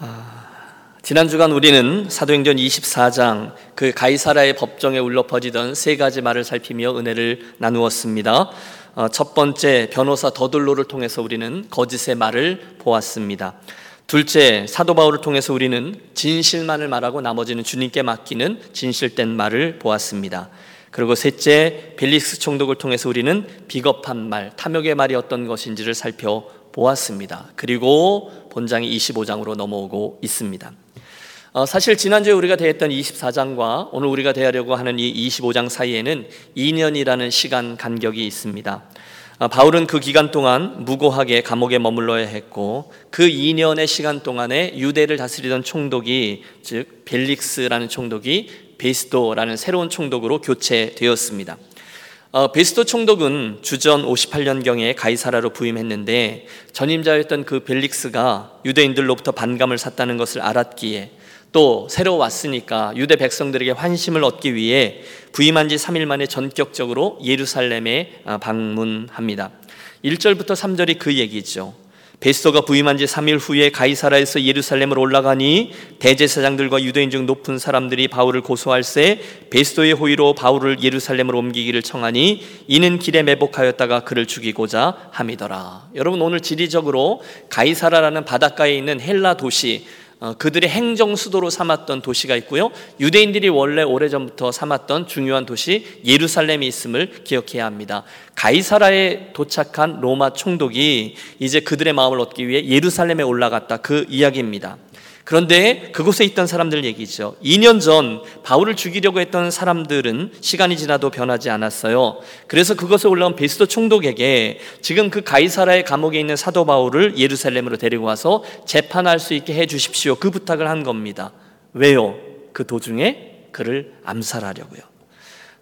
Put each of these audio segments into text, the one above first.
아, 지난 주간 우리는 사도행전 24장 그 가이사라의 법정에 울려 퍼지던 세 가지 말을 살피며 은혜를 나누었습니다. 어, 첫 번째 변호사 더들로를 통해서 우리는 거짓의 말을 보았습니다. 둘째 사도 바울을 통해서 우리는 진실만을 말하고 나머지는 주님께 맡기는 진실된 말을 보았습니다. 그리고 셋째 벨릭스 총독을 통해서 우리는 비겁한 말, 탐욕의 말이 어떤 것인지를 살펴보았습니다. 그리고 본장이 25장으로 넘어오고 있습니다. 어, 사실 지난주에 우리가 대했던 24장과 오늘 우리가 대하려고 하는 이 25장 사이에는 2년이라는 시간 간격이 있습니다. 어, 바울은 그 기간 동안 무고하게 감옥에 머물러야 했고 그 2년의 시간 동안에 유대를 다스리던 총독이 즉 벨릭스라는 총독이 베스도라는 새로운 총독으로 교체되었습니다. 어, 베스도 총독은 주전 58년경에 가이사라로 부임했는데 전임자였던 그 벨릭스가 유대인들로부터 반감을 샀다는 것을 알았기에 또 새로 왔으니까 유대 백성들에게 환심을 얻기 위해 부임한 지 3일 만에 전격적으로 예루살렘에 아, 방문합니다. 1절부터 3절이 그 얘기죠. 베스도가 부임한 지 3일 후에 가이사라에서 예루살렘으로 올라가니 대제사장들과 유대인 중 높은 사람들이 바울을 고소할세 베스도의 호의로 바울을 예루살렘으로 옮기기를 청하니 이는 길에 매복하였다가 그를 죽이고자 함이더라. 여러분 오늘 지리적으로 가이사라라는 바닷가에 있는 헬라 도시 어, 그들의 행정 수도로 삼았던 도시가 있고요. 유대인들이 원래 오래전부터 삼았던 중요한 도시 예루살렘이 있음을 기억해야 합니다. 가이사라에 도착한 로마 총독이 이제 그들의 마음을 얻기 위해 예루살렘에 올라갔다. 그 이야기입니다. 그런데 그곳에 있던 사람들 얘기죠. 2년 전 바울을 죽이려고 했던 사람들은 시간이 지나도 변하지 않았어요. 그래서 그것에 올라온 베스도 총독에게 지금 그 가이사라의 감옥에 있는 사도 바울을 예루살렘으로 데리고 와서 재판할 수 있게 해 주십시오. 그 부탁을 한 겁니다. 왜요? 그 도중에 그를 암살하려고요.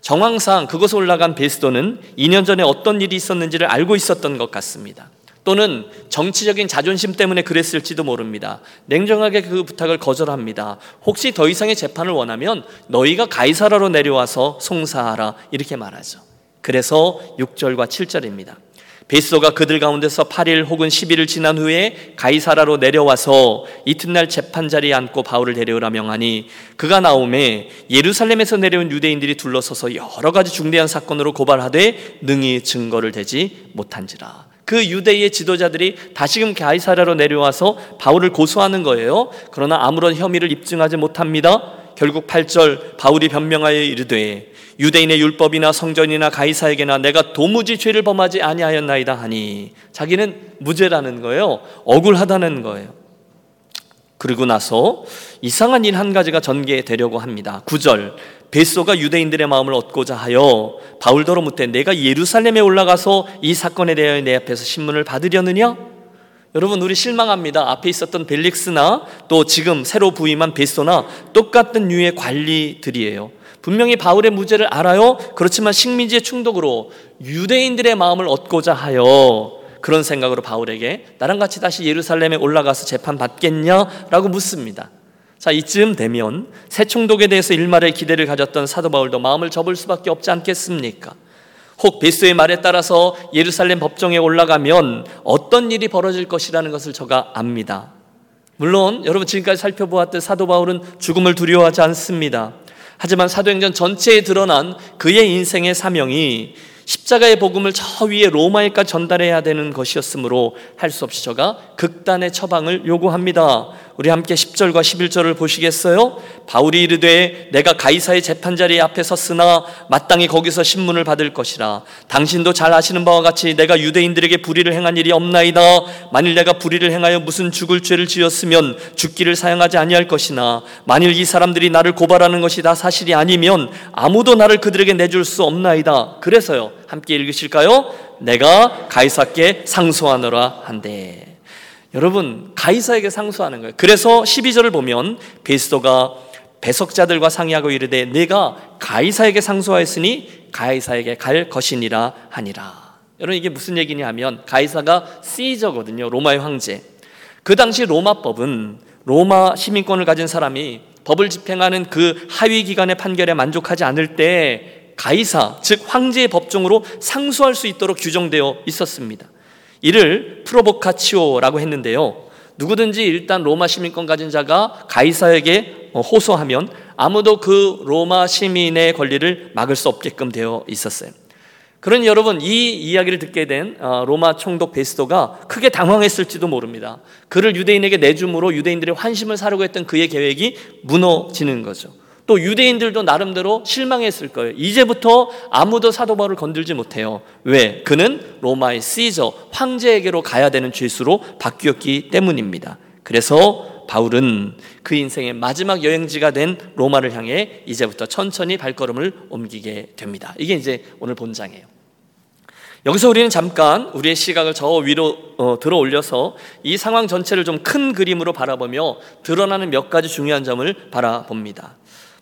정황상 그곳에 올라간 베스도는 2년 전에 어떤 일이 있었는지를 알고 있었던 것 같습니다. 또는 정치적인 자존심 때문에 그랬을지도 모릅니다. 냉정하게 그 부탁을 거절합니다. 혹시 더 이상의 재판을 원하면 너희가 가이사라로 내려와서 송사하라 이렇게 말하죠. 그래서 6절과 7절입니다. 베스도가 그들 가운데서 8일 혹은 10일을 지난 후에 가이사라로 내려와서 이튿날 재판 자리에 앉고 바울을 데려오라 명하니 그가 나오매 예루살렘에서 내려온 유대인들이 둘러서서 여러 가지 중대한 사건으로 고발하되 능히 증거를 대지 못한지라. 그 유대의 지도자들이 다시금 가이사라로 내려와서 바울을 고소하는 거예요. 그러나 아무런 혐의를 입증하지 못합니다. 결국 8절 바울이 변명하여 이르되 유대인의 율법이나 성전이나 가이사에게나 내가 도무지 죄를 범하지 아니하였나이다 하니 자기는 무죄라는 거예요. 억울하다는 거예요. 그리고 나서 이상한 일 한 가지가 전개되려고 합니다. 9절 베소가 유대인들의 마음을 얻고자 하여 바울더러 묻되 내가 예루살렘에 올라가서 이 사건에 대하여 내 앞에서 신문을 받으려느냐? 여러분 우리 실망합니다. 앞에 있었던 벨릭스나 또 지금 새로 부임한 베소나 똑같은 류의 관리들이에요. 분명히 바울의 무죄를 알아요. 그렇지만 식민지의 충독으로 유대인들의 마음을 얻고자 하여 그런 생각으로 바울에게 나랑 같이 다시 예루살렘에 올라가서 재판 받겠냐라고 묻습니다. 자, 이쯤 되면 새 총독에 대해서 일말의 기대를 가졌던 사도 바울도 마음을 접을 수밖에 없지 않겠습니까? 혹 베스의 말에 따라서 예루살렘 법정에 올라가면 어떤 일이 벌어질 것이라는 것을 저가 압니다. 물론 여러분 지금까지 살펴보았듯 사도 바울은 죽음을 두려워하지 않습니다. 하지만 사도행전 전체에 드러난 그의 인생의 사명이 십자가의 복음을 저 위에 로마에까지 전달해야 되는 것이었으므로 할 수 없이 저가 극단의 처방을 요구합니다. 우리 함께 10절과 11절을 보시겠어요? 바울이 이르되 내가 가이사의 재판자리 앞에 섰으나 마땅히 거기서 신문을 받을 것이라 당신도 잘 아시는 바와 같이 내가 유대인들에게 불의를 행한 일이 없나이다 만일 내가 불의를 행하여 무슨 죽을 죄를 지었으면 죽기를 사용하지 아니할 것이나 만일 이 사람들이 나를 고발하는 것이 다 사실이 아니면 아무도 나를 그들에게 내줄 수 없나이다 그래서요 함께 읽으실까요? 내가 가이사께 상소하노라 한대 여러분 가이사에게 상소하는 거예요. 그래서 12절을 보면 베스도가 배석자들과 상의하고 이르되 내가 가이사에게 상소하였으니 가이사에게 갈 것이니라 하니라. 여러분 이게 무슨 얘기냐 하면 가이사가 시저거든요. 로마의 황제. 그 당시 로마법은 로마 시민권을 가진 사람이 법을 집행하는 그 하위 기관의 판결에 만족하지 않을 때 가이사 즉 황제의 법정으로 상소할 수 있도록 규정되어 있었습니다. 이를 프로보카치오라고 했는데요. 누구든지 일단 로마 시민권 가진 자가 가이사에게 어, 호소하면 아무도 그 로마 시민의 권리를 막을 수 없게끔 되어 있었어요. 그러니 여러분 이 이야기를 듣게 된 어, 로마 총독 베스도가 크게 당황했을지도 모릅니다. 그를 유대인에게 내줌으로 유대인들의 환심을 사려고 했던 그의 계획이 무너지는 거죠. 또 유대인들도 나름대로 실망했을 거예요. 이제부터 아무도 사도 바울을 건들지 못해요. 왜? 그는 로마의 시저 황제에게로 가야 되는 죄수로 바뀌었기 때문입니다. 그래서 바울은 그 인생의 마지막 여행지가 된 로마를 향해 이제부터 천천히 발걸음을 옮기게 됩니다. 이게 이제 오늘 본장이에요. 여기서 우리는 잠깐 우리의 시각을 저 위로 어, 들어 올려서 이 상황 전체를 좀 큰 그림으로 바라보며 드러나는 몇 가지 중요한 점을 바라봅니다.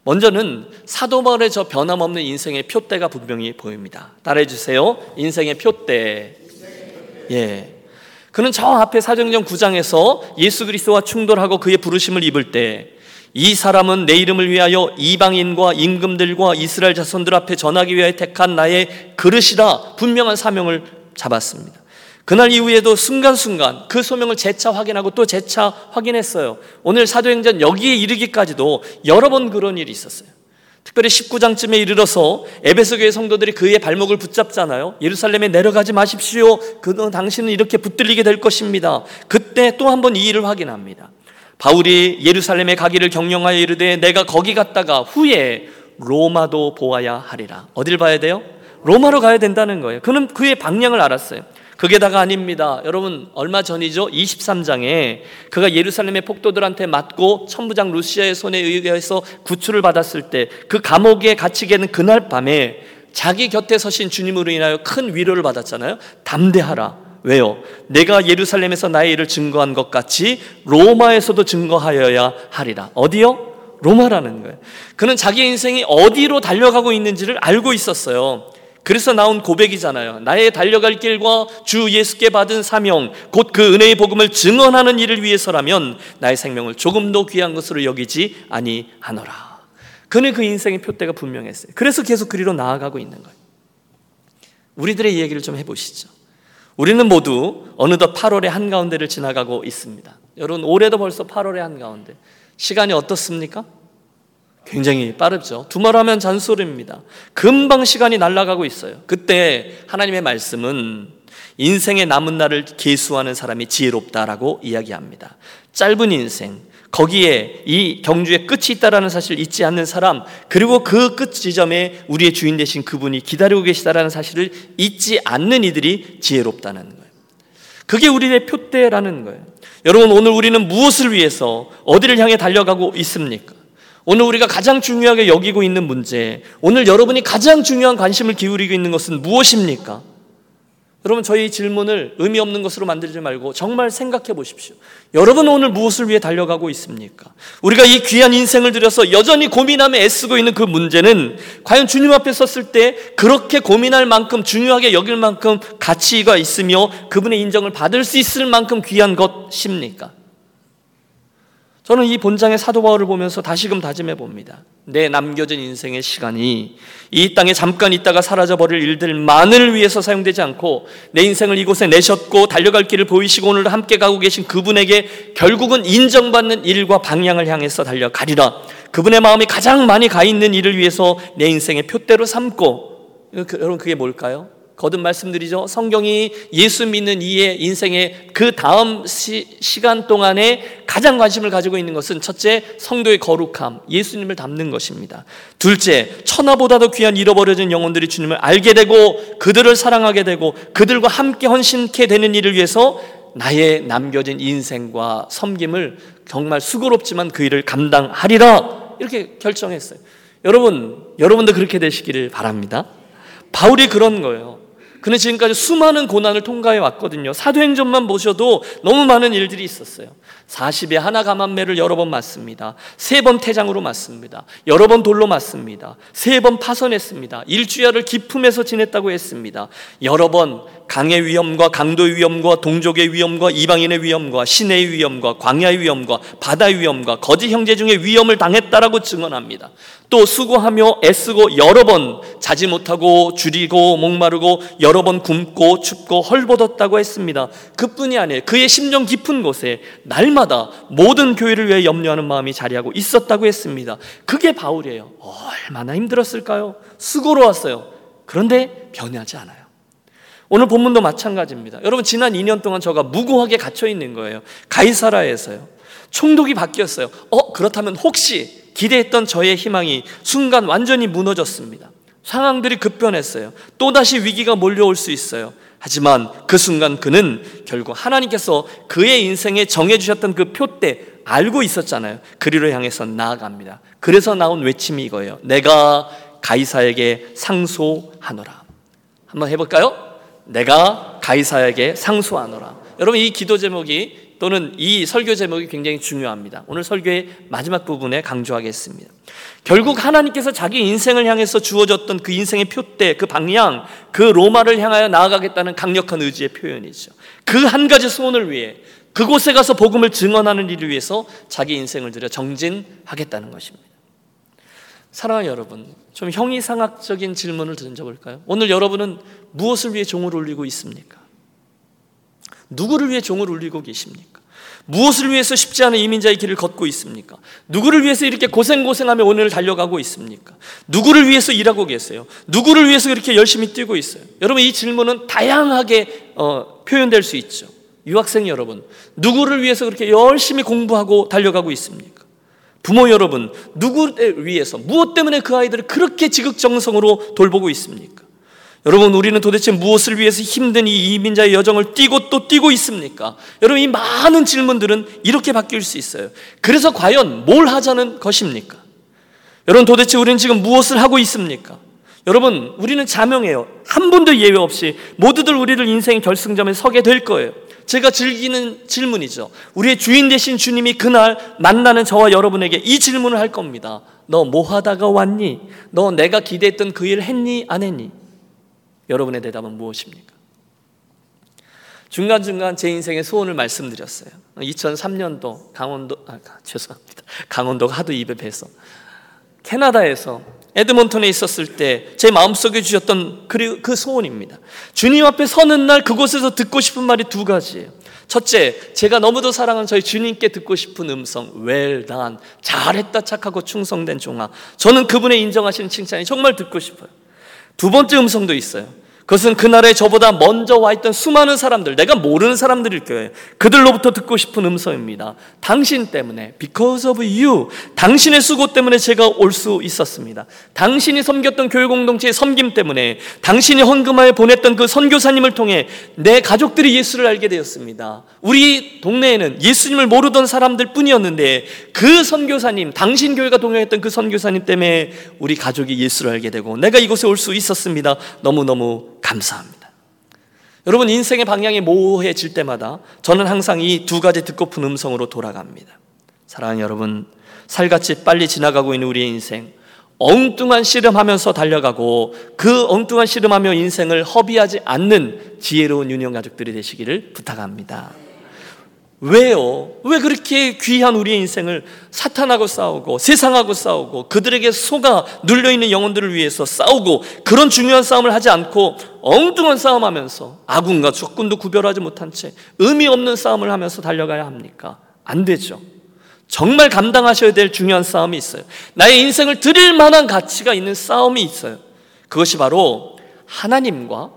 먼저는 사도 바울의 저 변함없는 인생의 표대가 분명히 보입니다. 따라해 주세요. 인생의 표대. 예. 그는 저 앞에 사정전 9장에서 예수 그리스도와 충돌하고 그의 부르심을 입을 때 이 사람은 내 이름을 위하여 이방인과 임금들과 이스라엘 자손들 앞에 전하기 위하여 택한 나의 그릇이라 분명한 사명을 잡았습니다. 그날 이후에도 순간순간 그 소명을 재차 확인하고 또 재차 확인했어요. 오늘 사도행전 여기에 이르기까지도 여러 번 그런 일이 있었어요. 특별히 19장쯤에 이르러서 에베소 교회 성도들이 그의 발목을 붙잡잖아요. 예루살렘에 내려가지 마십시오. 그 당신은 이렇게 붙들리게 될 것입니다. 그때 또 한 번 이 일을 확인합니다. 바울이 예루살렘에 가기를 경영하여 이르되 내가 거기 갔다가 후에 로마도 보아야 하리라. 어딜 봐야 돼요? 로마로 가야 된다는 거예요. 그는 그의 방향을 알았어요. 그게 다가 아닙니다. 여러분 얼마 전이죠? 23장에 그가 예루살렘의 폭도들한테 맞고 천부장 루시아의 손에 의해서 구출을 받았을 때 그 감옥에 갇히게 는 그날 밤에 자기 곁에 서신 주님으로 인하여 큰 위로를 받았잖아요. 담대하라. 왜요? 내가 예루살렘에서 나의 일을 증거한 것 같이 로마에서도 증거하여야 하리라. 어디요? 로마라는 거예요. 그는 자기 인생이 어디로 달려가고 있는지를 알고 있었어요. 그래서 나온 고백이잖아요. 나의 달려갈 길과 주 예수께 받은 사명, 곧 그 은혜의 복음을 증언하는 일을 위해서라면 나의 생명을 조금 더 귀한 것으로 여기지 아니하노라. 그는 그 인생의 표대가 분명했어요. 그래서 계속 그리로 나아가고 있는 거예요. 우리들의 이야기를 좀 해보시죠. 우리는 모두 어느덧 8월의 한가운데를 지나가고 있습니다. 여러분, 올해도 벌써 8월의 한가운데. 시간이 어떻습니까? 굉장히 빠르죠. 두말하면 잔소리입니다. 금방 시간이 날아가고 있어요. 그때 하나님의 말씀은 인생의 남은 날을 계수하는 사람이 지혜롭다라고 이야기합니다. 짧은 인생, 거기에 이 경주의 끝이 있다라는 사실을 잊지 않는 사람, 그리고 그 끝 지점에 우리의 주인 되신 그분이 기다리고 계시다라는 사실을 잊지 않는 이들이 지혜롭다는 거예요. 그게 우리의 표대라는 거예요. 여러분, 오늘 우리는 무엇을 위해서 어디를 향해 달려가고 있습니까? 오늘 우리가 가장 중요하게 여기고 있는 문제, 오늘 여러분이 가장 중요한 관심을 기울이고 있는 것은 무엇입니까? 여러분, 저희 질문을 의미 없는 것으로 만들지 말고 정말 생각해 보십시오. 여러분 오늘 무엇을 위해 달려가고 있습니까? 우리가 이 귀한 인생을 들여서 여전히 고민하며 애쓰고 있는 그 문제는 과연 주님 앞에 섰을 때 그렇게 고민할 만큼 중요하게 여길 만큼 가치가 있으며 그분의 인정을 받을 수 있을 만큼 귀한 것입니까? 저는 이 본장의 사도 바울을 보면서 다시금 다짐해 봅니다. 내 남겨진 인생의 시간이 이 땅에 잠깐 있다가 사라져 버릴 일들만을 위해서 사용되지 않고 내 인생을 이곳에 내셨고 달려갈 길을 보이시고 오늘 함께 가고 계신 그분에게 결국은 인정받는 일과 방향을 향해서 달려가리라. 그분의 마음이 가장 많이 가 있는 일을 위해서 내 인생의 표대로 삼고 그, 여러분 그게 뭘까요? 거듭 말씀드리죠. 성경이 예수 믿는 이의 인생의 그 다음 시, 간 동안에 가장 관심을 가지고 있는 것은 첫째, 성도의 거룩함, 예수님을 닮는 것입니다. 둘째, 천하보다도 귀한 잃어버려진 영혼들이 주님을 알게 되고 그들을 사랑하게 되고 그들과 함께 헌신케 되는 일을 위해서 나의 남겨진 인생과 섬김을 정말 수고롭지만 그 일을 감당하리라 이렇게 결정했어요. 여러분, 여러분도 그렇게 되시기를 바랍니다. 바울이 그런 거예요. 그는 지금까지 수많은 고난을 통과해 왔거든요. 사도행전만 보셔도 너무 많은 일들이 있었어요. 40에 하나 감한매를 여러 번 맞습니다. 세 번 태장으로 맞습니다. 여러 번 돌로 맞습니다. 세 번 파손했습니다. 일주야를 기품에서 지냈다고 했습니다. 여러 번 강의 위험과 강도의 위험과 동족의 위험과 이방인의 위험과 시내의 위험과 광야의 위험과 바다의 위험과 거짓 형제 중에 위험을 당했다라고 증언합니다. 또 수고하며 애쓰고 여러 번 자지 못하고 줄이고 목마르고 여러 번 굶고 춥고 헐벗었다고 했습니다. 그뿐이 아니에요. 그의 심정 깊은 곳에 날마다 모든 교회를 위해 염려하는 마음이 자리하고 있었다고 했습니다. 그게 바울이에요. 얼마나 힘들었을까요? 수고로웠어요. 그런데 변하지 않아요. 오늘 본문도 마찬가지입니다. 여러분 지난 2년 동안 저가 무고하게 갇혀 있는 거예요. 가이사라에서요. 총독이 바뀌었어요. 어 그렇다면 혹시 기대했던 저의 희망이 순간 완전히 무너졌습니다. 상황들이 급변했어요. 또다시 위기가 몰려올 수 있어요. 하지만 그 순간 그는 결국 하나님께서 그의 인생에 정해주셨던 그 표대 알고 있었잖아요. 그리로 향해서 나아갑니다. 그래서 나온 외침이 이거예요. 내가 가이사에게 상소하노라. 한번 해볼까요? 내가 가이사에게 상소하노라. 여러분 이 기도 제목이 또는 이 설교 제목이 굉장히 중요합니다. 오늘 설교의 마지막 부분에 강조하겠습니다. 결국 하나님께서 자기 인생을 향해서 주어졌던 그 인생의 표대, 그 방향, 그 로마를 향하여 나아가겠다는 강력한 의지의 표현이죠. 그 한 가지 소원을 위해 그곳에 가서 복음을 증언하는 일을 위해서 자기 인생을 들여 정진하겠다는 것입니다. 사랑하는 여러분, 좀 형이상학적인 질문을 던져볼까요? 오늘 여러분은 무엇을 위해 종을 울리고 있습니까? 누구를 위해 종을 울리고 계십니까? 무엇을 위해서 쉽지 않은 이민자의 길을 걷고 있습니까? 누구를 위해서 이렇게 고생고생하며 오늘을 달려가고 있습니까? 누구를 위해서 일하고 계세요? 누구를 위해서 이렇게 열심히 뛰고 있어요? 여러분 이 질문은 다양하게 어, 표현될 수 있죠. 유학생 여러분, 누구를 위해서 그렇게 열심히 공부하고 달려가고 있습니까? 부모 여러분, 누구를 위해서, 무엇 때문에 그 아이들을 그렇게 지극정성으로 돌보고 있습니까? 여러분, 우리는 도대체 무엇을 위해서 힘든 이 이민자의 여정을 뛰고 또 뛰고 있습니까? 여러분, 이 많은 질문들은 이렇게 바뀔 수 있어요. 그래서 과연 뭘 하자는 것입니까? 여러분, 도대체 우리는 지금 무엇을 하고 있습니까? 여러분, 우리는 자명해요. 한 분도 예외 없이 모두들 우리를 인생의 결승점에 서게 될 거예요. 제가 즐기는 질문이죠. 우리의 주인 되신 주님이 그날 만나는 저와 여러분에게 이 질문을 할 겁니다. 너 뭐 하다가 왔니? 너 내가 기대했던 그 일 했니? 안 했니? 여러분의 대답은 무엇입니까? 중간중간 제 인생의 소원을 말씀드렸어요. 2003년도 강원도, 아, 죄송합니다. 강원도가 하도 입에 배서. 캐나다에서 에드몬턴에 있었을 때 제 마음속에 주셨던 그, 그 소원입니다. 주님 앞에 서는 날 그곳에서 듣고 싶은 말이 두 가지예요. 첫째, 제가 너무도 사랑하는 저희 주님께 듣고 싶은 음성, well done. 잘했다, 착하고 충성된 종아. 저는 그분의 인정하시는 칭찬이 정말 듣고 싶어요. 두 번째 음성도 있어요. 그것은 그날에 저보다 먼저 와 있던 수많은 사람들, 내가 모르는 사람들일 거예요. 그들로부터 듣고 싶은 음성입니다. 당신 때문에, because of you, 당신의 수고 때문에 제가 올 수 있었습니다. 당신이 섬겼던 교회 공동체의 섬김 때문에, 당신이 헌금하여 보냈던 그 선교사님을 통해 내 가족들이 예수를 알게 되었습니다. 우리 동네에는 예수님을 모르던 사람들 뿐이었는데, 그 선교사님, 당신 교회가 동행했던 그 선교사님 때문에 우리 가족이 예수를 알게 되고, 내가 이곳에 올 수 있었습니다. 너무너무 감사합니다. 여러분 인생의 방향이 모호해질 때마다 저는 항상 이 두 가지 듣고픈 음성으로 돌아갑니다. 사랑하는 여러분, 살같이 빨리 지나가고 있는 우리의 인생, 엉뚱한 씨름하면서 달려가고 그 엉뚱한 씨름하며 인생을 허비하지 않는 지혜로운 유년 가족들이 되시기를 부탁합니다. 왜요? 왜 그렇게 귀한 우리의 인생을 사탄하고 싸우고 세상하고 싸우고 그들에게 속아 눌려있는 영혼들을 위해서 싸우고 그런 중요한 싸움을 하지 않고 엉뚱한 싸움하면서 아군과 적군도 구별하지 못한 채 의미 없는 싸움을 하면서 달려가야 합니까? 안 되죠. 정말 감당하셔야 될 중요한 싸움이 있어요. 나의 인생을 드릴 만한 가치가 있는 싸움이 있어요. 그것이 바로 하나님과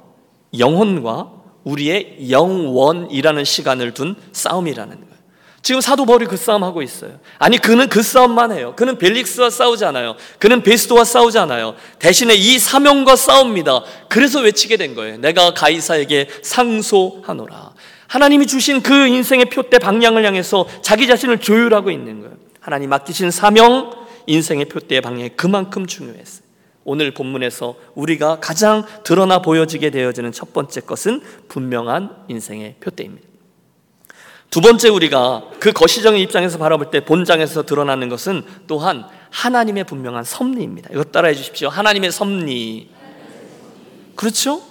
영혼과 우리의 영원이라는 시간을 둔 싸움이라는 거예요. 지금 사도 바울이 그 싸움하고 있어요. 아니 그는 그 싸움만 해요. 그는 벨릭스와 싸우지 않아요. 그는 베스도와 싸우지 않아요. 대신에 이 사명과 싸웁니다. 그래서 외치게 된 거예요. 내가 가이사에게 상소하노라. 하나님이 주신 그 인생의 표대 방향을 향해서 자기 자신을 조율하고 있는 거예요. 하나님 맡기신 사명, 인생의 표대의 방향이 그만큼 중요했어요. 오늘 본문에서 우리가 가장 드러나 보여지게 되어지는 첫 번째 것은 분명한 인생의 표대입니다. 두 번째 우리가 그 거시적인 입장에서 바라볼 때 본장에서 드러나는 것은 또한 하나님의 분명한 섭리입니다. 이것 따라해 주십시오. 하나님의 섭리. 그렇죠?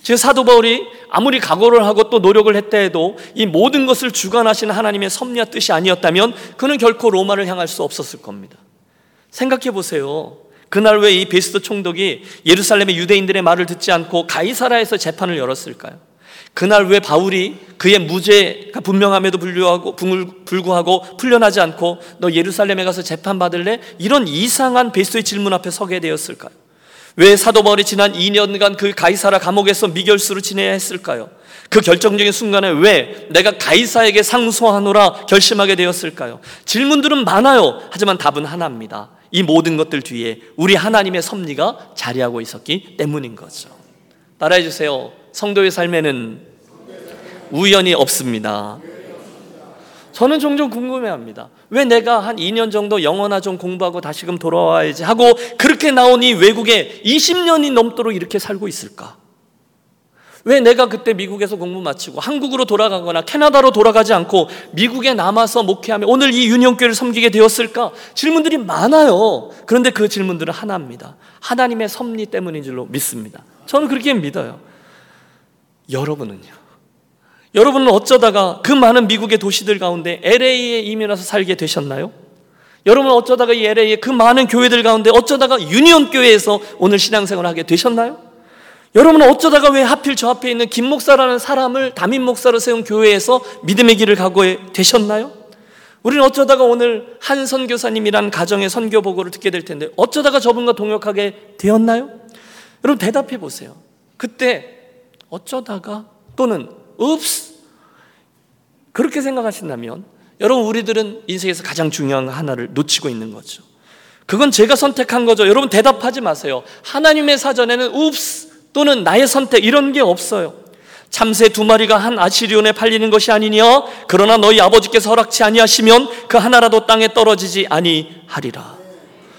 지금 사도 바울이 아무리 각오를 하고 또 노력을 했다 해도 이 모든 것을 주관하시는 하나님의 섭리와 뜻이 아니었다면 그는 결코 로마를 향할 수 없었을 겁니다. 생각해 보세요. 그날 왜 이 베스트 총독이 예루살렘의 유대인들의 말을 듣지 않고 가이사라에서 재판을 열었을까요? 그날 왜 바울이 그의 무죄가 분명함에도 불구하고, 불구하고 풀려나지 않고 너 예루살렘에 가서 재판받을래? 이런 이상한 베스트의 질문 앞에 서게 되었을까요? 왜 사도 바울이 지난 2년간 그 가이사라 감옥에서 미결수로 지내야 했을까요? 그 결정적인 순간에 왜 내가 가이사에게 상소하노라 결심하게 되었을까요? 질문들은 많아요. 하지만 답은 하나입니다. 이 모든 것들 뒤에 우리 하나님의 섭리가 자리하고 있었기 때문인 거죠. 따라해 주세요. 성도의 삶에는 우연이 없습니다. 저는 종종 궁금해합니다. 왜 내가 한 2년 정도 영어나 좀 공부하고 다시금 돌아와야지 하고 그렇게 나오니 외국에 20년이 넘도록 이렇게 살고 있을까? 왜 내가 그때 미국에서 공부 마치고 한국으로 돌아가거나 캐나다로 돌아가지 않고 미국에 남아서 목회하며 오늘 이 유년교회를 섬기게 되었을까? 질문들이 많아요. 그런데 그 질문들은 하나입니다. 하나님의 섭리 때문인 줄로 믿습니다. 저는 그렇게 믿어요. 여러분은요? 여러분은 어쩌다가 그 많은 미국의 도시들 가운데 LA에 이민 와서 살게 되셨나요? 여러분은 어쩌다가 이 LA의 그 많은 교회들 가운데 어쩌다가 유니온 교회에서 오늘 신앙생활을 하게 되셨나요? 여러분은 어쩌다가 왜 하필 저 앞에 있는 김 목사라는 사람을 담임 목사로 세운 교회에서 믿음의 길을 가고 되셨나요? 우리는 어쩌다가 오늘 한 선교사님이라는 가정의 선교 보고를 듣게 될 텐데 어쩌다가 저분과 동역하게 되었나요? 여러분 대답해 보세요. 그때 어쩌다가 또는 읍스 그렇게 생각하신다면 여러분 우리들은 인생에서 가장 중요한 하나를 놓치고 있는 거죠. 그건 제가 선택한 거죠. 여러분 대답하지 마세요. 하나님의 사전에는 읍스 또는 나의 선택 이런 게 없어요. 참새 두 마리가 한 아시리온에 팔리는 것이 아니냐? 그러나 너희 아버지께서 허락치 아니하시면 그 하나라도 땅에 떨어지지 아니하리라.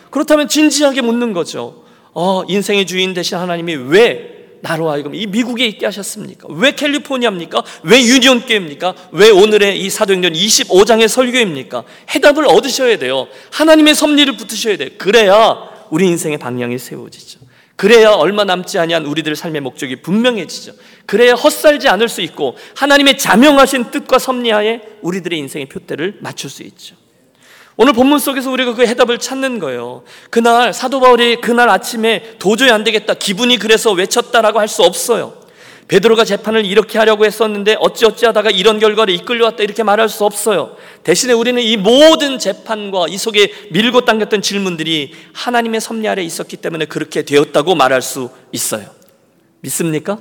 그렇다면 진지하게 묻는 거죠. 어, 인생의 주인 되신 하나님이 왜 나로 하여금 이 미국에 있게 하셨습니까? 왜 캘리포니아입니까? 왜 유니온교입니까? 왜 오늘의 이 사도행전 25장의 설교입니까? 해답을 얻으셔야 돼요. 하나님의 섭리를 붙으셔야 돼요. 그래야 우리 인생의 방향이 세워지죠. 그래야 얼마 남지 아니한 우리들 삶의 목적이 분명해지죠. 그래야 헛살지 않을 수 있고 하나님의 자명하신 뜻과 섭리하에 우리들의 인생의 표대를 맞출 수 있죠. 오늘 본문 속에서 우리가 그 해답을 찾는 거예요. 그날 사도 바울이 그날 아침에 도저히 안 되겠다. 기분이 그래서 외쳤다라고 할 수 없어요. 베드로가 재판을 이렇게 하려고 했었는데 어찌어찌 하다가 이런 결과를 이끌려왔다 이렇게 말할 수 없어요. 대신에 우리는 이 모든 재판과 이 속에 밀고 당겼던 질문들이 하나님의 섭리 아래 있었기 때문에 그렇게 되었다고 말할 수 있어요. 믿습니까?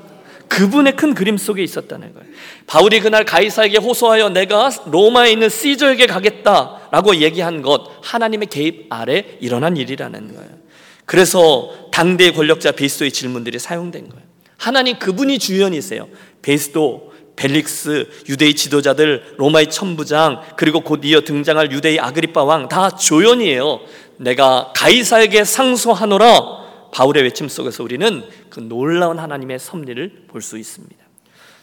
그분의 큰 그림 속에 있었다는 거예요. 바울이 그날 가이사에게 호소하여 내가 로마에 있는 시저에게 가겠다라고 얘기한 것 하나님의 개입 아래 일어난 일이라는 거예요. 그래서 당대 권력자 베스도의 질문들이 사용된 거예요. 하나님 그분이 주연이세요. 베스도, 벨릭스, 유대의 지도자들, 로마의 천부장, 그리고 곧 이어 등장할 유대의 아그리파 왕다 조연이에요. 내가 가이사에게 상소하노라 바울의 외침 속에서 우리는 그 놀라운 하나님의 섭리를 볼 수 있습니다.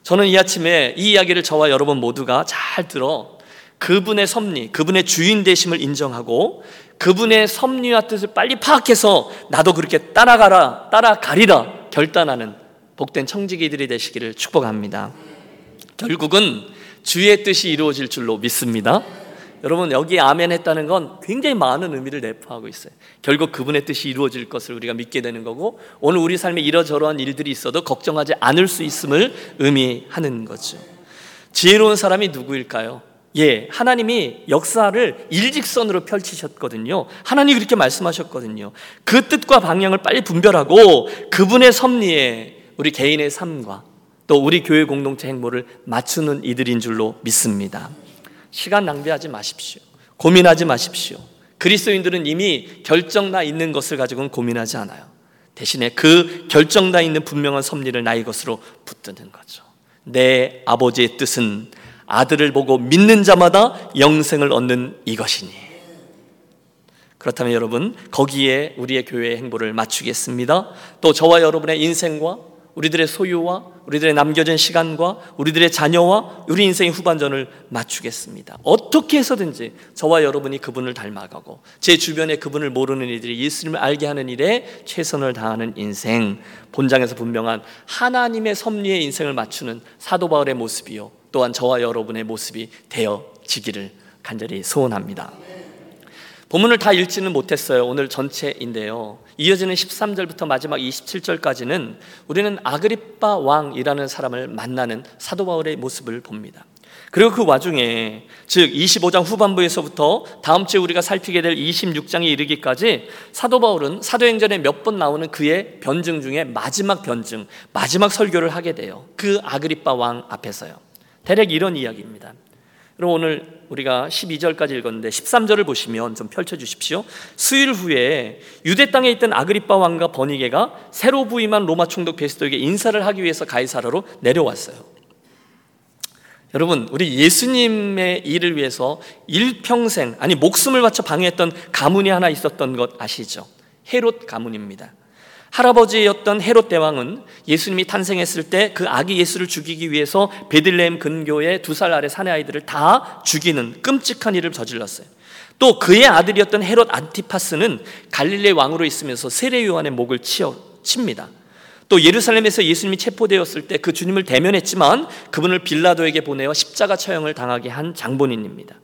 저는 이 아침에 이 이야기를 저와 여러분 모두가 잘 들어 그분의 섭리, 그분의 주인 되심을 인정하고 그분의 섭리와 뜻을 빨리 파악해서 나도 그렇게 따라가라, 따라가리라 결단하는 복된 청지기들이 되시기를 축복합니다. 결국은 주의 뜻이 이루어질 줄로 믿습니다. 여러분 여기 아멘 했다는 건 굉장히 많은 의미를 내포하고 있어요. 결국 그분의 뜻이 이루어질 것을 우리가 믿게 되는 거고 오늘 우리 삶에 이러저러한 일들이 있어도 걱정하지 않을 수 있음을 의미하는 거죠. 지혜로운 사람이 누구일까요? 예, 하나님이 역사를 일직선으로 펼치셨거든요. 하나님이 그렇게 말씀하셨거든요. 그 뜻과 방향을 빨리 분별하고 그분의 섭리에 우리 개인의 삶과 또 우리 교회 공동체 행보를 맞추는 이들인 줄로 믿습니다. 시간 낭비하지 마십시오. 고민하지 마십시오. 그리스도인들은 이미 결정 나 있는 것을 가지고는 고민하지 않아요. 대신에 그 결정 나 있는 분명한 섭리를 나의 것으로 붙드는 거죠. 내 아버지의 뜻은 아들을 보고 믿는 자마다 영생을 얻는 이것이니. 그렇다면 여러분, 거기에 우리의 교회의 행보를 맞추겠습니다. 또 저와 여러분의 인생과 우리들의 소유와 우리들의 남겨진 시간과 우리들의 자녀와 우리 인생의 후반전을 맞추겠습니다. 어떻게 해서든지 저와 여러분이 그분을 닮아가고 제 주변에 그분을 모르는 이들이 예수님을 알게 하는 일에 최선을 다하는 인생, 본장에서 분명한 하나님의 섭리의 인생을 맞추는 사도 바울의 모습이요. 또한 저와 여러분의 모습이 되어지기를 간절히 소원합니다. 본문을 다 읽지는 못했어요. 오늘 전체인데요. 이어지는 13절부터 마지막 27절까지는 우리는 아그리빠 왕이라는 사람을 만나는 사도 바울의 모습을 봅니다. 그리고 그 와중에 즉 25장 후반부에서부터 다음 주에 우리가 살피게 될 26장에 이르기까지 사도 바울은 사도행전에 몇 번 나오는 그의 변증 중에 마지막 변증, 마지막 설교를 하게 돼요. 그 아그리빠 왕 앞에서요. 대략 이런 이야기입니다. 그럼 오늘 우리가 12절까지 읽었는데 13절을 보시면 좀 펼쳐 주십시오. 수일 후에 유대 땅에 있던 아그리빠 왕과 버니게가 새로 부임한 로마 총독 베스토에게 인사를 하기 위해서 가이사라로 내려왔어요. 여러분, 우리 예수님의 일을 위해서 일평생, 아니, 목숨을 바쳐 방해했던 가문이 하나 있었던 것 아시죠? 헤롯 가문입니다. 할아버지였던 헤롯 대왕은 예수님이 탄생했을 때 그 아기 예수를 죽이기 위해서 베들레헴 근교의 두 살 아래 사내 아이들을 다 죽이는 끔찍한 일을 저질렀어요. 또 그의 아들이었던 헤롯 안티파스는 갈릴레 왕으로 있으면서 세례 요한의 목을 치어 칩니다. 또 예루살렘에서 예수님이 체포되었을 때 그 주님을 대면했지만 그분을 빌라도에게 보내어 십자가 처형을 당하게 한 장본인입니다.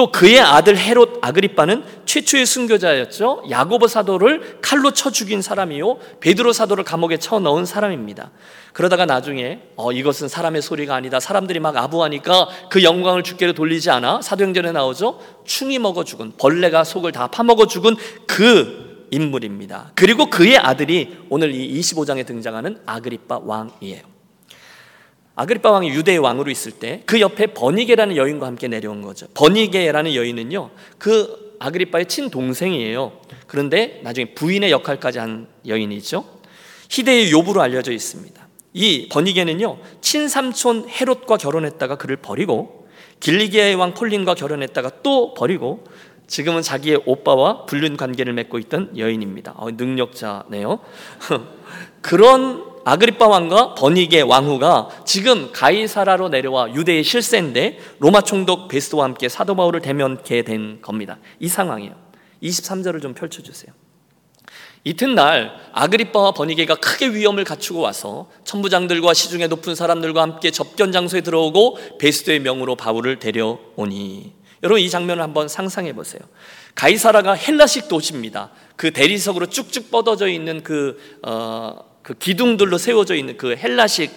또 그의 아들 헤롯 아그리빠는 최초의 순교자였죠. 야고보 사도를 칼로 쳐 죽인 사람이요. 베드로 사도를 감옥에 쳐 넣은 사람입니다. 그러다가 나중에 어, 이것은 사람의 소리가 아니다. 사람들이 막 아부하니까 그 영광을 주께로 돌리지 않아. 사도행전에 나오죠. 충이 먹어 죽은 벌레가 속을 다 파먹어 죽은 그 인물입니다. 그리고 그의 아들이 오늘 이 25장에 등장하는 아그리빠 왕이에요. 아그리파 왕이 유대의 왕으로 있을 때 그 옆에 버니게라는 여인과 함께 내려온 거죠. 버니게라는 여인은요, 그 아그리파의 친동생이에요. 그런데 나중에 부인의 역할까지 한 여인이죠. 희대의 요부로 알려져 있습니다. 이 버니게는요, 친삼촌 헤롯과 결혼했다가 그를 버리고, 길리기아의 왕 폴린과 결혼했다가 또 버리고, 지금은 자기의 오빠와 불륜 관계를 맺고 있던 여인입니다. 어, 능력자네요. 그런 아그리파 왕과 버니게 왕후가 지금 가이사라로 내려와 유대의 실세인데 로마 총독 베스도와 함께 사도 바울을 대면케 된 겁니다. 이 상황이에요. 23절을 좀 펼쳐 주세요. 이튿날 아그리빠와 버니게가 크게 위험을 갖추고 와서 천부장들과 시중에 높은 사람들과 함께 접견 장소에 들어오고 베스도의 명으로 바울을 데려오니 여러분 이 장면을 한번 상상해 보세요. 가이사라가 헬라식 도시입니다. 그 대리석으로 쭉쭉 뻗어져 있는 그 어, 그 기둥들로 세워져 있는 그 헬라식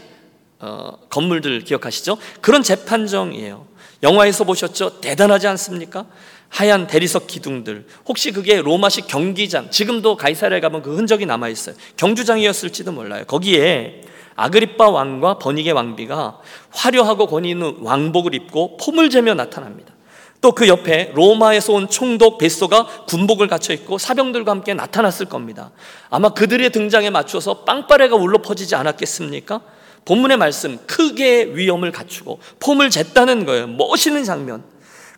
어, 건물들 기억하시죠? 그런 재판정이에요. 영화에서 보셨죠? 대단하지 않습니까? 하얀 대리석 기둥들. 혹시 그게 로마식 경기장, 지금도 가이사랴에 가면 그 흔적이 남아 있어요. 경주장이었을지도 몰라요. 거기에 아그리빠 왕과 버니게 왕비가 화려하고 권위 있는 왕복을 입고 폼을 재며 나타납니다. 또 그 옆에 로마에서 온 총독 베소가 군복을 갖춰 있고 사병들과 함께 나타났을 겁니다. 아마 그들의 등장에 맞춰서 빵빠레가 울려 퍼지지 않았겠습니까? 본문의 말씀 크게 위험을 갖추고 폼을 쟀다는 거예요. 멋있는 장면.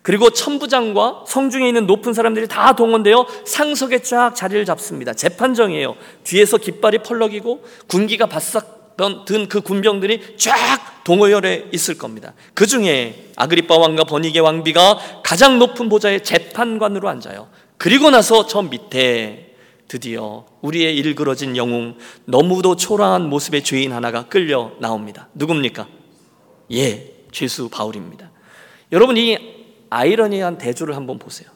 그리고 천부장과 성중에 있는 높은 사람들이 다 동원되어 상석에 쫙 자리를 잡습니다. 재판정이에요. 뒤에서 깃발이 펄럭이고 군기가 바싹 든 그 군병들이 쫙 동호열에 있을 겁니다. 그 중에 아그리빠 왕과 버니게 왕비가 가장 높은 보좌의 재판관으로 앉아요. 그리고 나서 저 밑에 드디어 우리의 일그러진 영웅, 너무도 초라한 모습의 죄인 하나가 끌려 나옵니다. 누굽니까? 예, 죄수 바울입니다. 여러분 이 아이러니한 대조를 한번 보세요.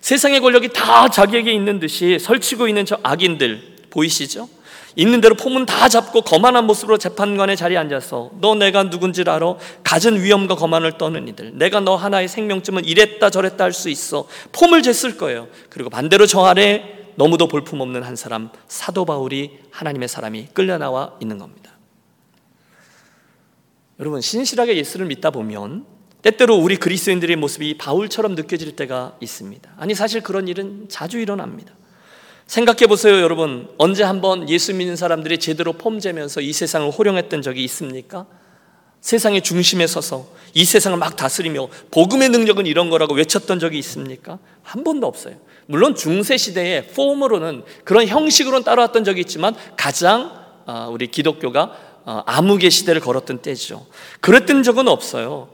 세상의 권력이 다 자기에게 있는 듯이 설치고 있는 저 악인들 보이시죠? 있는 대로 폼은 다 잡고 거만한 모습으로 재판관의 자리에 앉아서 너 내가 누군지 알아? 갖은 위험과 거만을 떠는 이들. 내가 너 하나의 생명쯤은 이랬다 저랬다 할 수 있어. 폼을 쟀을 거예요. 그리고 반대로 저 아래 너무도 볼품없는 한 사람 사도 바울이 하나님의 사람이 끌려 나와 있는 겁니다. 여러분 신실하게 예수를 믿다 보면 때때로 우리 그리스도인들의 모습이 바울처럼 느껴질 때가 있습니다. 아니 사실 그런 일은 자주 일어납니다 생각해 보세요, 여러분. 언제 한번 예수 믿는 사람들이 제대로 폼재면서 이 세상을 호령했던 적이 있습니까? 세상의 중심에 서서 이 세상을 막 다스리며 복음의 능력은 이런 거라고 외쳤던 적이 있습니까? 한 번도 없어요. 물론 중세 시대에 폼으로는 그런 형식으로는 따라왔던 적이 있지만 가장 아, 우리 기독교가 아, 암흑의 시대를 걸었던 때죠. 그랬던 적은 없어요.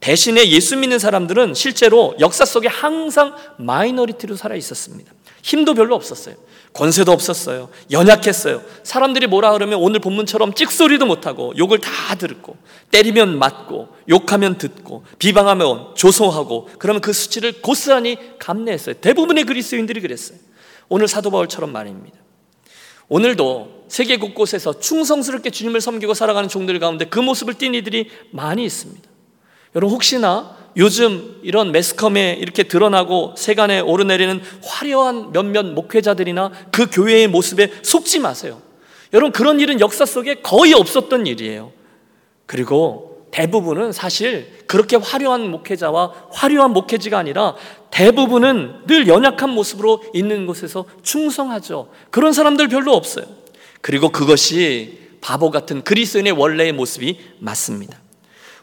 대신에 예수 믿는 사람들은 실제로 역사 속에 항상 마이너리티로 살아 있었습니다. 힘도 별로 없었어요. 권세도 없었어요. 연약했어요. 사람들이 뭐라 그러면 오늘 본문처럼 찍소리도 못하고 욕을 다 듣고 때리면 맞고 욕하면 듣고 비방하면 조소하고 그러면 그 수치를 고스란히 감내했어요. 대부분의 그리스도인들이 그랬어요. 오늘 사도 바울처럼 말입니다. 오늘도 세계 곳곳에서 충성스럽게 주님을 섬기고 살아가는 종들 가운데 그 모습을 띈 이들이 많이 있습니다. 여러분 혹시나 요즘 이런 매스컴에 이렇게 드러나고 세간에 오르내리는 화려한 몇몇 목회자들이나 그 교회의 모습에 속지 마세요. 여러분 그런 일은 역사 속에 거의 없었던 일이에요. 그리고 대부분은 사실 그렇게 화려한 목회자와 화려한 목회지가 아니라 대부분은 늘 연약한 모습으로 있는 곳에서 충성하죠. 그런 사람들 별로 없어요. 그리고 그것이 바보 같은 그리스인의 원래의 모습이 맞습니다.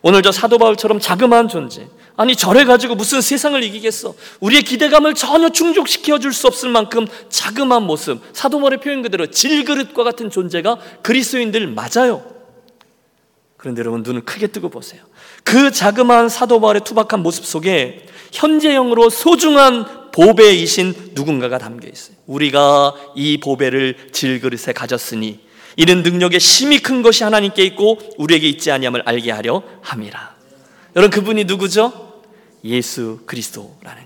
오늘 저 사도 바울처럼 자그마한 존재, 아니 저래 가지고 무슨 세상을 이기겠어? 우리의 기대감을 전혀 충족시켜 줄 수 없을 만큼 자그마한 모습, 사도 바울의 표현 그대로 질그릇과 같은 존재가 그리스도인들 맞아요. 그런데 여러분 눈을 크게 뜨고 보세요. 그 자그마한 사도 바울의 투박한 모습 속에 현재형으로 소중한 보배이신 누군가가 담겨 있어요. 우리가 이 보배를 질그릇에 가졌으니 이는 능력의 심이 큰 것이 하나님께 있고 우리에게 있지 아니함을 알게 하려 함이라. 여러분 그분이 누구죠? 예수 그리스도라는 거예요.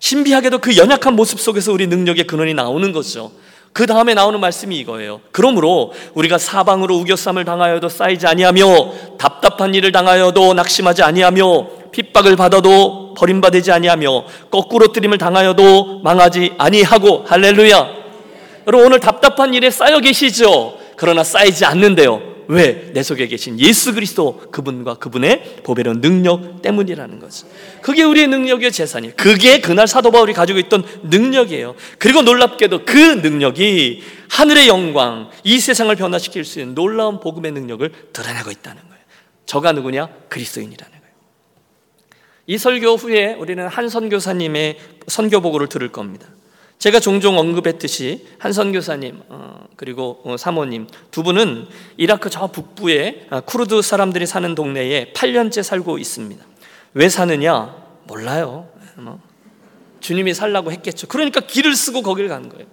신비하게도 그 연약한 모습 속에서 우리 능력의 근원이 나오는 거죠. 그 다음에 나오는 말씀이 이거예요. 그러므로 우리가 사방으로 우겨쌈을 당하여도 쌓이지 아니하며 답답한 일을 당하여도 낙심하지 아니하며 핍박을 받아도 버림받지 아니하며 거꾸로 뜨림을 당하여도 망하지 아니하고 할렐루야. 여러분 오늘 답답한 일에 쌓여 계시죠? 그러나 쌓이지 않는데요. 왜? 내 속에 계신 예수 그리스도 그분과 그분의 보배로운 능력 때문이라는 거죠. 그게 우리의 능력이요 재산이에요. 그게 그날 사도 바울이 가지고 있던 능력이에요. 그리고 놀랍게도 그 능력이 하늘의 영광, 이 세상을 변화시킬 수 있는 놀라운 복음의 능력을 드러내고 있다는 거예요. 저가 누구냐? 그리스도인이라는 거예요. 이 설교 후에 우리는 한 선교사님의 선교보고를 들을 겁니다. 제가 종종 언급했듯이 한 선교사님 어, 그리고 어, 사모님 두 분은 이라크 저 북부에 아, 쿠르드 사람들이 사는 동네에 8년째 살고 있습니다. 왜 사느냐? 몰라요. 뭐. 주님이 살라고 했겠죠. 그러니까 길을 쓰고 거기를 가는 거예요.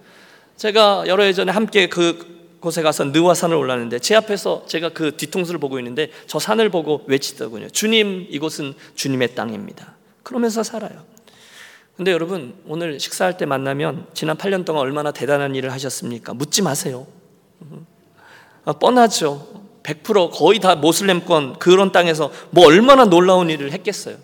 제가 여러 해 전에 함께 그 곳에 가서 느와산을 올랐는데 제 앞에서 제가 그 뒤통수를 보고 있는데 저 산을 보고 외치더군요. 주님 이곳은 주님의 땅입니다. 그러면서 살아요. 근데 여러분 오늘 식사할 때 만나면 지난 8년 동안 얼마나 대단한 일을 하셨습니까? 묻지 마세요. 아, 뻔하죠. 100% 거의 다 모슬렘권 그런 땅에서 뭐 얼마나 놀라운 일을 했겠어요.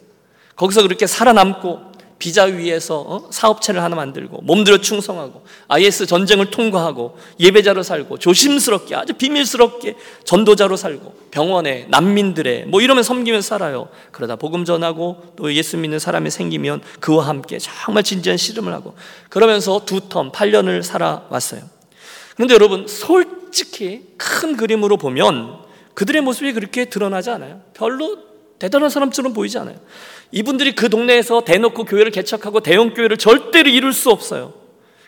거기서 그렇게 살아남고 비자 위에서 어? 사업체를 하나 만들고 몸들여 충성하고 IS 전쟁을 통과하고 예배자로 살고 조심스럽게 아주 비밀스럽게 전도자로 살고 병원에 난민들의 뭐 이러면 섬기면서 살아요. 그러다 복음 전하고 또 예수 믿는 사람이 생기면 그와 함께 정말 진지한 씨름을 하고 그러면서 두 텀 8년을 살아왔어요. 그런데 여러분 솔직히 큰 그림으로 보면 그들의 모습이 그렇게 드러나지 않아요. 별로 대단한 사람처럼 보이지 않아요. 이분들이 그 동네에서 대놓고 교회를 개척하고 대형 교회를 절대로 이룰 수 없어요.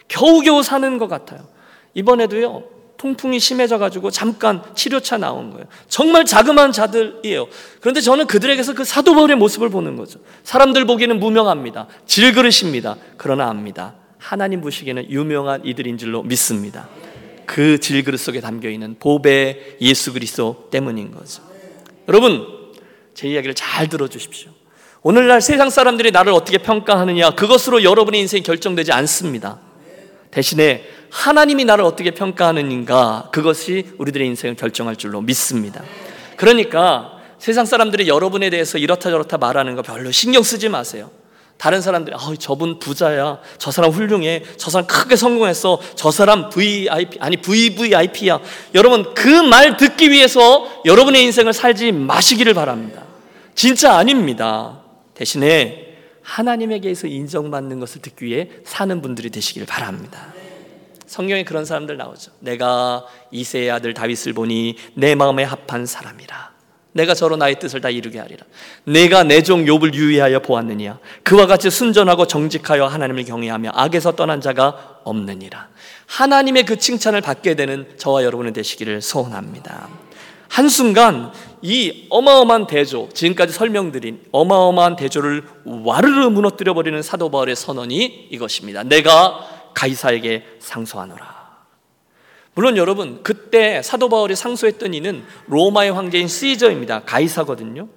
겨우겨우 사는 것 같아요. 이번에도요. 통풍이 심해져 가지고 잠깐 치료차 나온 거예요. 정말 자그마한 자들이에요. 그런데 저는 그들에게서 그 사도 바울의 모습을 보는 거죠. 사람들 보기에는 무명합니다. 질그릇입니다. 그러나 압니다. 하나님 보시기에는 유명한 이들인 줄로 믿습니다. 그 질그릇 속에 담겨 있는 보배 예수 그리스도 때문인 거죠. 여러분, 제 이야기를 잘 들어주십시오. 오늘날 세상 사람들이 나를 어떻게 평가하느냐, 그것으로 여러분의 인생이 결정되지 않습니다. 대신에 하나님이 나를 어떻게 평가하는가, 그것이 우리들의 인생을 결정할 줄로 믿습니다. 그러니까 세상 사람들이 여러분에 대해서 이렇다 저렇다 말하는 거 별로 신경 쓰지 마세요. 다른 사람들이 아, 저분 부자야. 저 사람 훌륭해. 저 사람 크게 성공했어. 저 사람 VIP 아니 VVIP야. 여러분 그 말 듣기 위해서 여러분의 인생을 살지 마시기를 바랍니다. 진짜 아닙니다. 대신에 하나님에게서 인정받는 것을 듣기 위해 사는 분들이 되시길 바랍니다. 성경에 그런 사람들 나오죠. 내가 이세의 아들 다윗을 보니 내 마음에 합한 사람이라. 내가 저로 나의 뜻을 다 이루게 하리라. 내가 내 종 욥을 유의하여 보았느냐. 그와 같이 순전하고 정직하여 하나님을 경외하며 악에서 떠난 자가 없느니라. 하나님의 그 칭찬을 받게 되는 저와 여러분이 되시기를 소원합니다. 한순간 이 어마어마한 대조, 지금까지 설명드린 어마어마한 대조를 와르르 무너뜨려 버리는 사도 바울의 선언이 이것입니다. 내가 가이사에게 상소하노라. 물론 여러분 그때 사도 바울이 상소했던 이는 로마의 황제인 시저입니다. 가이사거든요.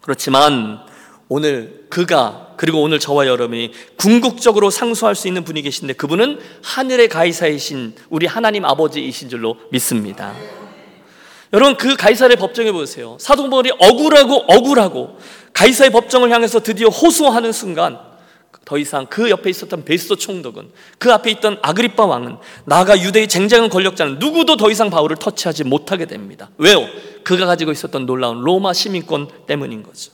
그렇지만 오늘 그가 그리고 오늘 저와 여러분이 궁극적으로 상소할 수 있는 분이 계신데 그분은 하늘의 가이사이신 우리 하나님 아버지이신 줄로 믿습니다. 여러분 그 가이사의 법정에 보세요. 사도 바울이 억울하고 억울하고 가이사의 법정을 향해서 드디어 호소하는 순간 더 이상 그 옆에 있었던 베스도 총독은 그 앞에 있던 아그리파 왕은 나가 유대의 쟁쟁한 권력자는 누구도 더 이상 바울을 터치하지 못하게 됩니다. 왜요? 그가 가지고 있었던 놀라운 로마 시민권 때문인 거죠.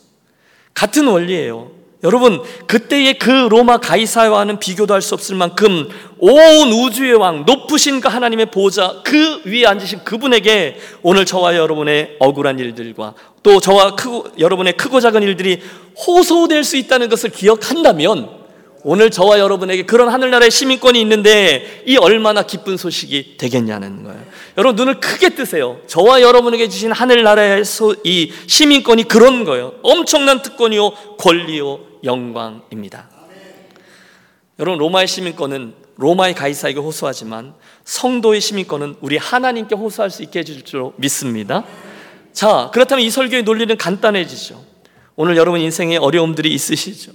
같은 원리예요. 여러분, 그때의 그 로마 가이사와는 비교도 할 수 없을 만큼 온 우주의 왕, 높으신 그 하나님의 보좌, 그 위에 앉으신 그분에게 오늘 저와 여러분의 억울한 일들과 또 저와 크고, 여러분의 크고 작은 일들이 호소될 수 있다는 것을 기억한다면 오늘 저와 여러분에게 그런 하늘나라의 시민권이 있는데 이 얼마나 기쁜 소식이 되겠냐는 거예요. 여러분 눈을 크게 뜨세요. 저와 여러분에게 주신 하늘나라의 이 시민권이 그런 거예요. 엄청난 특권이요, 권리요, 영광입니다. 여러분 로마의 시민권은 로마의 가이사에게 호소하지만 성도의 시민권은 우리 하나님께 호소할 수 있게 해줄 줄 믿습니다. 자, 그렇다면 이 설교의 논리는 간단해지죠. 오늘 여러분 인생에 어려움들이 있으시죠.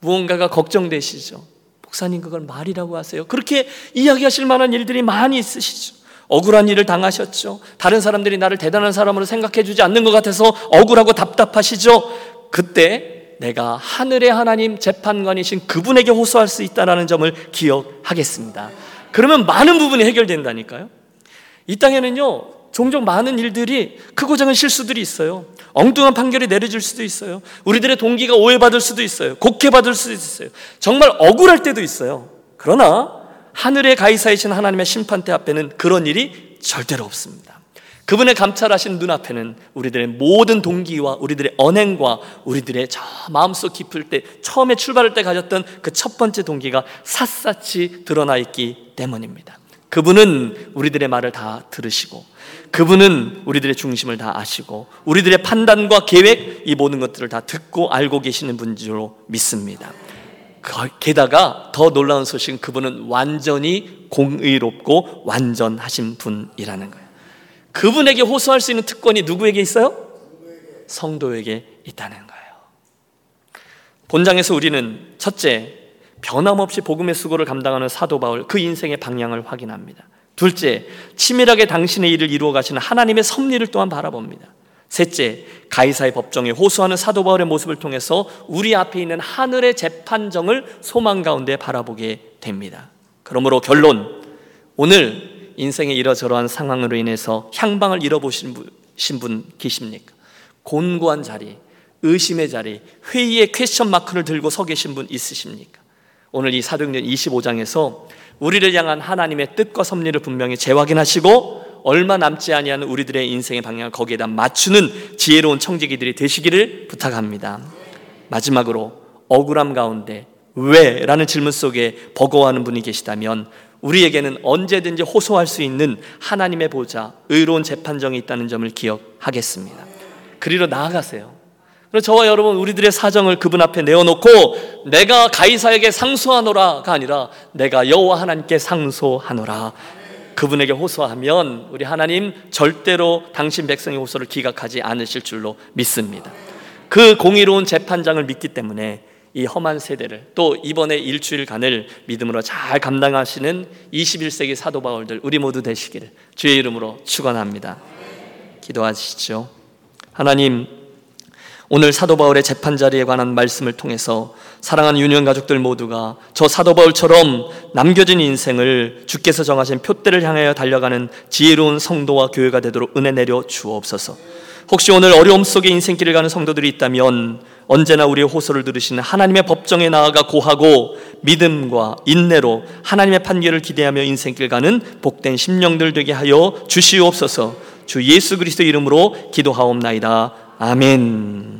무언가가 걱정되시죠. 목사님 그걸 말이라고 하세요. 그렇게 이야기하실 만한 일들이 많이 있으시죠. 억울한 일을 당하셨죠. 다른 사람들이 나를 대단한 사람으로 생각해 주지 않는 것 같아서 억울하고 답답하시죠. 그때 내가 하늘의 하나님 재판관이신 그분에게 호소할 수 있다는 점을 기억하겠습니다. 그러면 많은 부분이 해결된다니까요. 이 땅에는요, 종종 많은 일들이 크고 작은 실수들이 있어요. 엉뚱한 판결이 내려질 수도 있어요. 우리들의 동기가 오해받을 수도 있어요. 곡해받을 수도 있어요. 정말 억울할 때도 있어요. 그러나 하늘의 가이사이신 하나님의 심판대 앞에는 그런 일이 절대로 없습니다. 그분의 감찰하신 눈앞에는 우리들의 모든 동기와 우리들의 언행과 우리들의 저 마음속 깊을 때 처음에 출발할 때 가졌던 그 첫 번째 동기가 샅샅이 드러나 있기 때문입니다. 그분은 우리들의 말을 다 들으시고 그분은 우리들의 중심을 다 아시고 우리들의 판단과 계획 이 모든 것들을 다 듣고 알고 계시는 분으로 믿습니다. 게다가 더 놀라운 소식은 그분은 완전히 공의롭고 완전하신 분이라는 거예요. 그분에게 호소할 수 있는 특권이 누구에게 있어요? 성도에게 있다는 거예요. 본장에서 우리는 첫째, 변함없이 복음의 수고를 감당하는 사도 바울 그 인생의 방향을 확인합니다. 둘째, 치밀하게 당신의 일을 이루어 가시는 하나님의 섭리를 또한 바라봅니다. 셋째, 가이사의 법정에 호소하는 사도 바울의 모습을 통해서 우리 앞에 있는 하늘의 재판정을 소망 가운데 바라보게 됩니다. 그러므로 결론, 오늘 인생의 이러저러한 상황으로 인해서 향방을 잃어보신 분 계십니까? 곤고한 자리, 의심의 자리, 회의의 question mark를 들고 서 계신 분 있으십니까? 오늘 이 사도행전 25장에서 우리를 향한 하나님의 뜻과 섭리를 분명히 재확인하시고 얼마 남지 아니하는 우리들의 인생의 방향을 거기에다 맞추는 지혜로운 청지기들이 되시기를 부탁합니다. 마지막으로 억울함 가운데 왜? 라는 질문 속에 버거워하는 분이 계시다면 우리에게는 언제든지 호소할 수 있는 하나님의 보좌, 의로운 재판정이 있다는 점을 기억하겠습니다. 그리로 나아가세요. 그래서 저와 여러분 우리들의 사정을 그분 앞에 내어놓고 내가 가이사에게 상소하노라가 아니라 내가 여호와 하나님께 상소하노라. 그분에게 호소하면 우리 하나님 절대로 당신 백성의 호소를 기각하지 않으실 줄로 믿습니다. 그 공의로운 재판장을 믿기 때문에 이 험한 세대를 또 이번에 일주일간을 믿음으로 잘 감당하시는 21세기 사도 바울들 우리 모두 되시기를 주의 이름으로 축원합니다. 기도하시죠. 하나님 오늘 사도 바울의 재판 자리에 관한 말씀을 통해서 사랑하는 유년 가족들 모두가 저 사도 바울처럼 남겨진 인생을 주께서 정하신 표대를 향하여 달려가는 지혜로운 성도와 교회가 되도록 은혜 내려 주옵소서. 혹시 오늘 어려움 속에 인생길을 가는 성도들이 있다면 언제나 우리의 호소를 들으시는 하나님의 법정에 나아가 고하고 믿음과 인내로 하나님의 판결을 기대하며 인생길 가는 복된 심령들 되게 하여 주시옵소서. 주 예수 그리스도 이름으로 기도하옵나이다. 아멘.